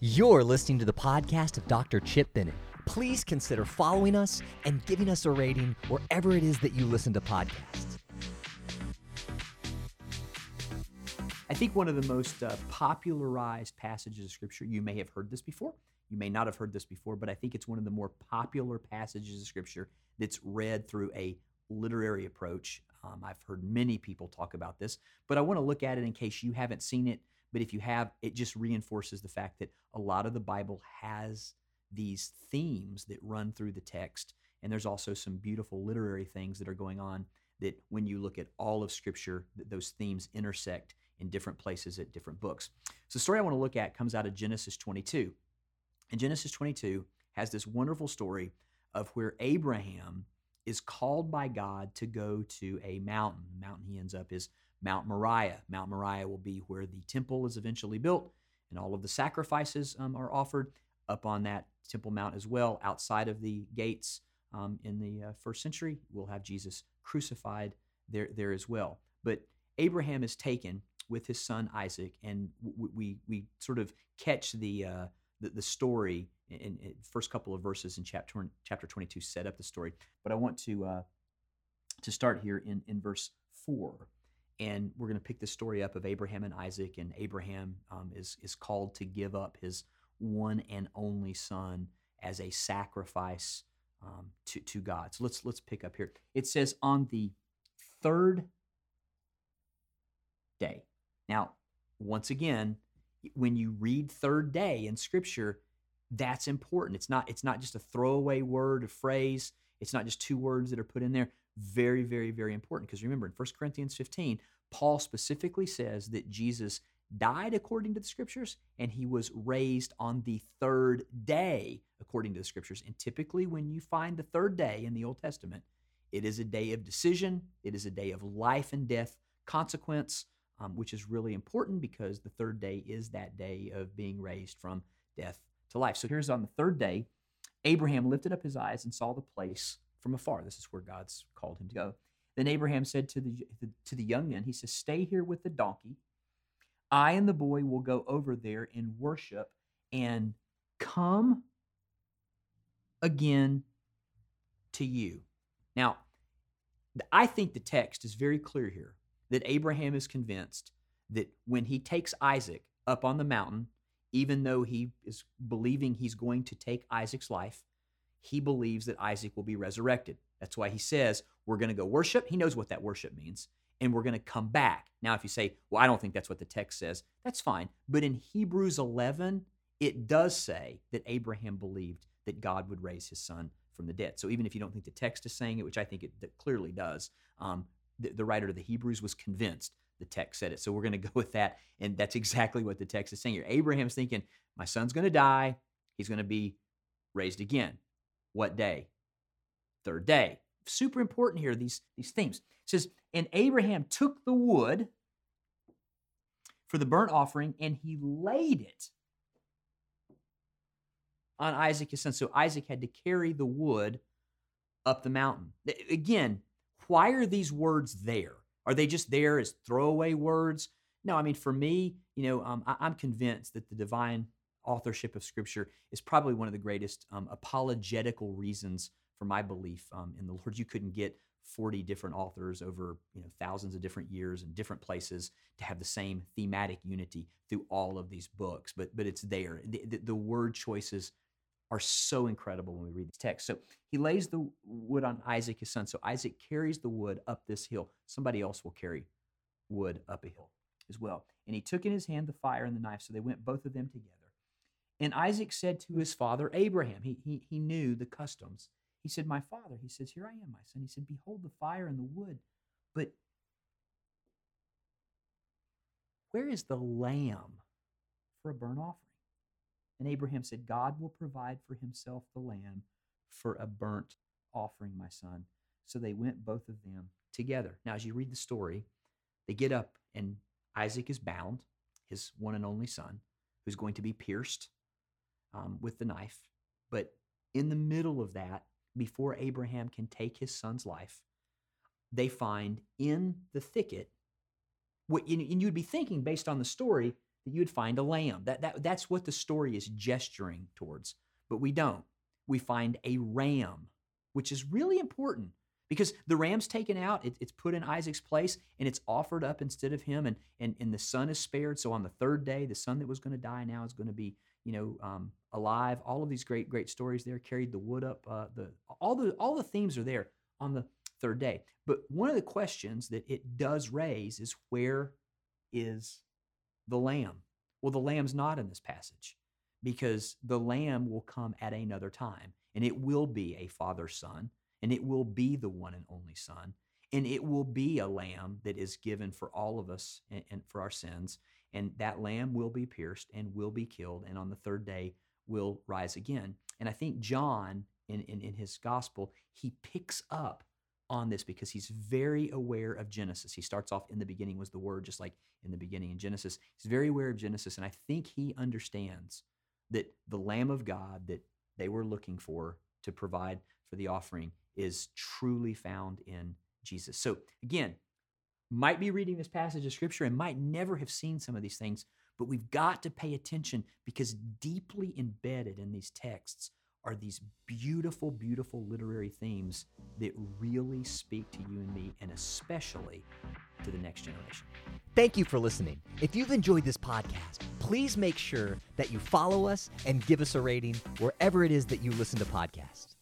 You're listening to the podcast of Dr. Chip Bennett. Please consider following us and giving us a rating wherever it is that you listen to podcasts. I think one of the most uh, popularized passages of Scripture, you may have heard this before, you may not have heard this before, but I think it's one of the more popular passages of Scripture that's read through a literary approach. Um, I've heard many people talk about this, but I want to look at it in case you haven't seen it. But if you have, it just reinforces the fact that a lot of the Bible has these themes that run through the text. And there's also some beautiful literary things that are going on that when you look at all of Scripture, those themes intersect in different places at different books. So the story I want to look at comes out of Genesis 22. And Genesis 22 has this wonderful story of where Abraham is called by God to go to a mountain. The mountain he ends up is Mount Moriah. Mount Moriah will be where the temple is eventually built and all of the sacrifices um, are offered up on that Temple Mount as well. Outside of the gates um, in the uh, first century, we'll have Jesus crucified there, there as well. But Abraham is taken with his son Isaac, and we, we, sort of catch the, uh, the, the, story in, in first couple of verses in chapter, chapter 22 set up the story. But I want to, uh, to start here in, in verse 4 and we're going to pick the story up of Abraham and Isaac, and Abraham um, is is called to give up his one and only son as a sacrifice um, to to God. So let's let's pick up here. It says on the third day. Now, once again, when you read third day in Scripture, that's important. It's not it's not just a throwaway word or phrase. It's not just two words that are put in there. Very, very, very important. Because remember, in 1 Corinthians 15, Paul specifically says that Jesus died according to the scriptures and he was raised on the third day according to the scriptures. And typically, when you find the third day in the Old Testament, it is a day of decision, it is a day of life and death consequence, um, which is really important because the third day is that day of being raised from death to life. So here's on the third day, Abraham lifted up his eyes and saw the place from afar. This is where God's called him to go. Then Abraham said to the, to the young men, he says, Stay here with the donkey. I and the boy will go over there and worship and come again to you. Now, I think the text is very clear here that Abraham is convinced that when he takes Isaac up on the mountain, even though he is believing he's going to take Isaac's life, he believes that Isaac will be resurrected. That's why he says, We're going to go worship. He knows what that worship means. And we're going to come back. Now, if you say, Well, I don't think that's what the text says, that's fine. But in Hebrews 11, it does say that Abraham believed that God would raise his son from the dead. So even if you don't think the text is saying it, which I think it clearly does, um, the, the writer of the Hebrews was convinced the text said it. So we're going to go with that. And that's exactly what the text is saying here. Abraham's thinking, My son's going to die. He's going to be raised again. What day? Third day. Super important here, these, these themes. It says, And Abraham took the wood for the burnt offering and he laid it on Isaac his son. So Isaac had to carry the wood up the mountain. Again, why are these words there? Are they just there as throwaway words? No, I mean, for me, you know, um, I, am convinced that the divine authorship of Scripture is probably one of the greatest um, apologetical reasons for my belief um, in the Lord. You couldn't get 40 different authors over you know thousands of different years and different places to have the same thematic unity through all of these books but but it's there the, the, the, word choices are so incredible when we read these texts. so he lays the wood on isaac his son so isaac carries the wood up this hill somebody else will carry wood up a hill as well and he took in his hand the fire and the knife so they went both of them together and Isaac said to his father Abraham, he, he, he knew the customs. He said, My father, he says, Here I am, my son. He said, Behold the fire and the wood, but where is the lamb for a burnt offering? And Abraham said, God will provide for himself the lamb for a burnt offering, my son. So they went, both of them, together. Now, as you read the story, they get up, and Isaac is bound, his one and only son, who's going to be pierced um, with the knife. But in the middle of that, before Abraham can take his son's life, they find in the thicket what and you would be thinking based on the story that you would find a lamb. That, that, that's what the story is gesturing towards. But we don't. We find a ram, which is really important because the ram's taken out, it, it's put in Isaac's place, and it's offered up instead of him, and, and, and the son is spared. So on the third day, the son that was going to die now is going to be, you know, um, alive. All of these great, great stories there carried the wood up. Uh, the all the all the themes are there on the third day. But one of the questions that it does raise is where is the lamb? Well, the lamb's not in this passage because the lamb will come at another time and it will be a father son and it will be the one and only son and it will be a lamb that is given for all of us and, and for our sins and that lamb will be pierced and will be killed and on the third day will rise again and i think john in, in, in his gospel he picks up on this because he's very aware of Genesis. He starts off in the beginning was the word, just like in the beginning in Genesis. He's very aware of Genesis, and I think he understands that the Lamb of God that they were looking for to provide for the offering is truly found in Jesus. So again, might be reading this passage of scripture and might never have seen some of these things, but we've got to pay attention because deeply embedded in these texts are these beautiful, beautiful literary themes that really speak to you and me, and especially to the next generation. Thank you for listening. If you've enjoyed this podcast, please make sure that you follow us and give us a rating wherever it is that you listen to podcasts.